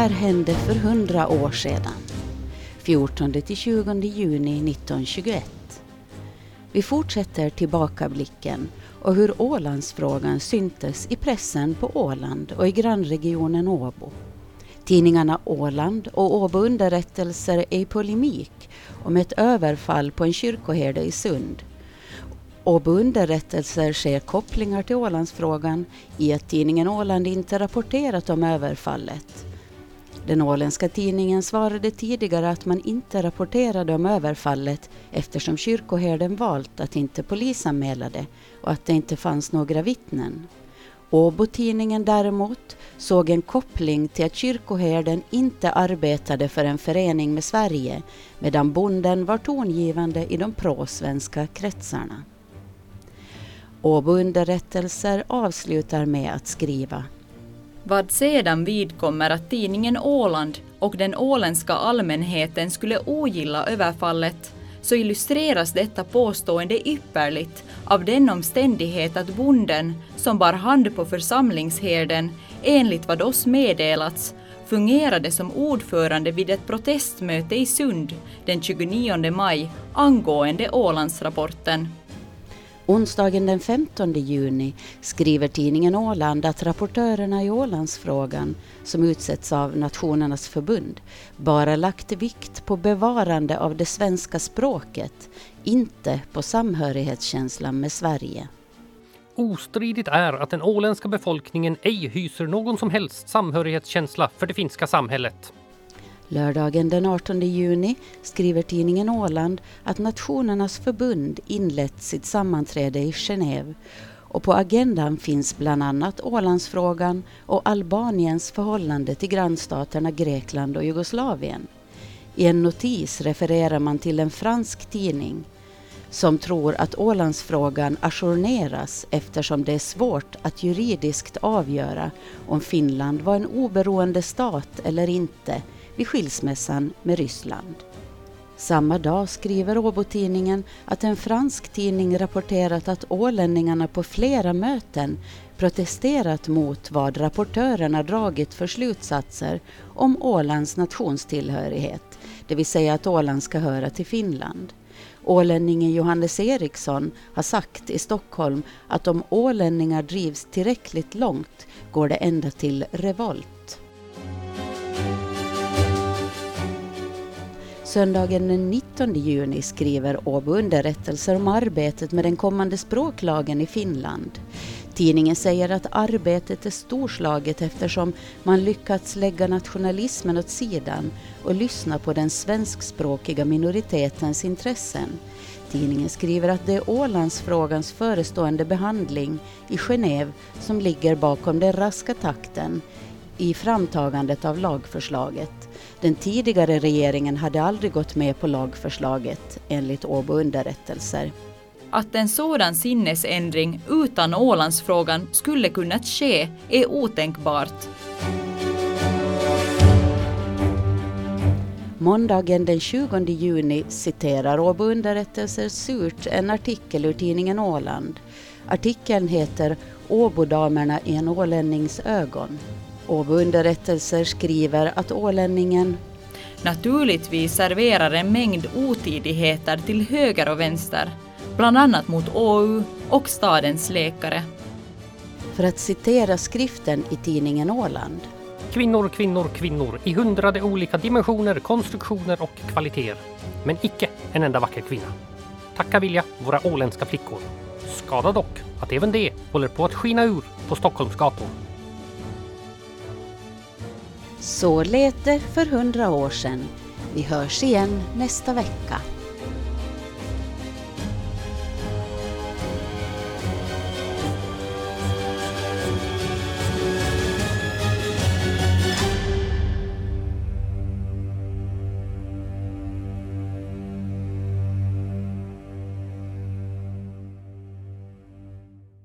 här hände för hundra år sedan. 14-20 juni 1921. Vi fortsätter tillbakablicken och hur Ålandsfrågan syntes i pressen på Åland och i grannregionen Åbo. Tidningarna Åland och Åbo Underrättelser är i polemik om ett överfall på en kyrkoherde i Sund. Åbo Underrättelser ser kopplingar till Ålandsfrågan i att tidningen Åland inte rapporterat om överfallet. Den åländska tidningen svarade tidigare att man inte rapporterade om överfallet eftersom kyrkoherden valt att inte polisanmäla det och att det inte fanns några vittnen. Åbo-tidningen däremot såg en koppling till att kyrkoherden inte arbetade för en förening med Sverige medan bonden var tongivande i de prosvenska kretsarna. Åbo Underrättelser avslutar med att skriva vad sedan vidkommer att tidningen Åland och den åländska allmänheten skulle ogilla överfallet så illustreras detta påstående ypperligt av den omständighet att bonden, som bar hand på församlingsherden, enligt vad oss meddelats, fungerade som ordförande vid ett protestmöte i Sund den 29 maj angående Ålandsrapporten. Onsdagen den 15 juni skriver tidningen Åland att rapportörerna i Ålandsfrågan, som utsetts av Nationernas förbund, bara lagt vikt på bevarande av det svenska språket, inte på samhörighetskänslan med Sverige. Ostridigt är att den åländska befolkningen ej hyser någon som helst samhörighetskänsla för det finska samhället. Lördagen den 18 juni skriver tidningen Åland att Nationernas förbund inlett sitt sammanträde i Genève och på agendan finns bland annat Ålandsfrågan och Albaniens förhållande till grannstaterna Grekland och Jugoslavien. I en notis refererar man till en fransk tidning som tror att Ålandsfrågan ajourneras eftersom det är svårt att juridiskt avgöra om Finland var en oberoende stat eller inte vid skilsmässan med Ryssland. Samma dag skriver Åbo-tidningen att en fransk tidning rapporterat att ålänningarna på flera möten protesterat mot vad rapportörerna dragit för slutsatser om Ålands nationstillhörighet, det vill säga att Åland ska höra till Finland. Ålänningen Johannes Eriksson har sagt i Stockholm att om ålänningar drivs tillräckligt långt går det ända till revolt. Söndagen den 19 juni skriver Åbo underrättelser om arbetet med den kommande språklagen i Finland. Tidningen säger att arbetet är storslaget eftersom man lyckats lägga nationalismen åt sidan och lyssna på den svenskspråkiga minoritetens intressen. Tidningen skriver att det är Ålandsfrågans förestående behandling i Genève som ligger bakom den raska takten i framtagandet av lagförslaget. Den tidigare regeringen hade aldrig gått med på lagförslaget enligt Åbo underrättelser. Att en sådan sinnesändring utan Ålandsfrågan skulle kunnat ske är otänkbart. Måndagen den 20 juni citerar Åbo underrättelser surt en artikel ur tidningen Åland. Artikeln heter Åbodamerna i en ålännings ögon. Åbo underrättelser skriver att ålänningen naturligtvis serverar en mängd otidigheter till höger och vänster, bland annat mot OU och stadens läkare. För att citera skriften i tidningen Åland. Kvinnor, kvinnor, kvinnor i hundrade olika dimensioner, konstruktioner och kvaliteter. Men icke en enda vacker kvinna. Tacka vilja våra åländska flickor. Skada dock att även det håller på att skina ur på Stockholms gator. Så lät det för hundra år sedan. Vi hörs igen nästa vecka.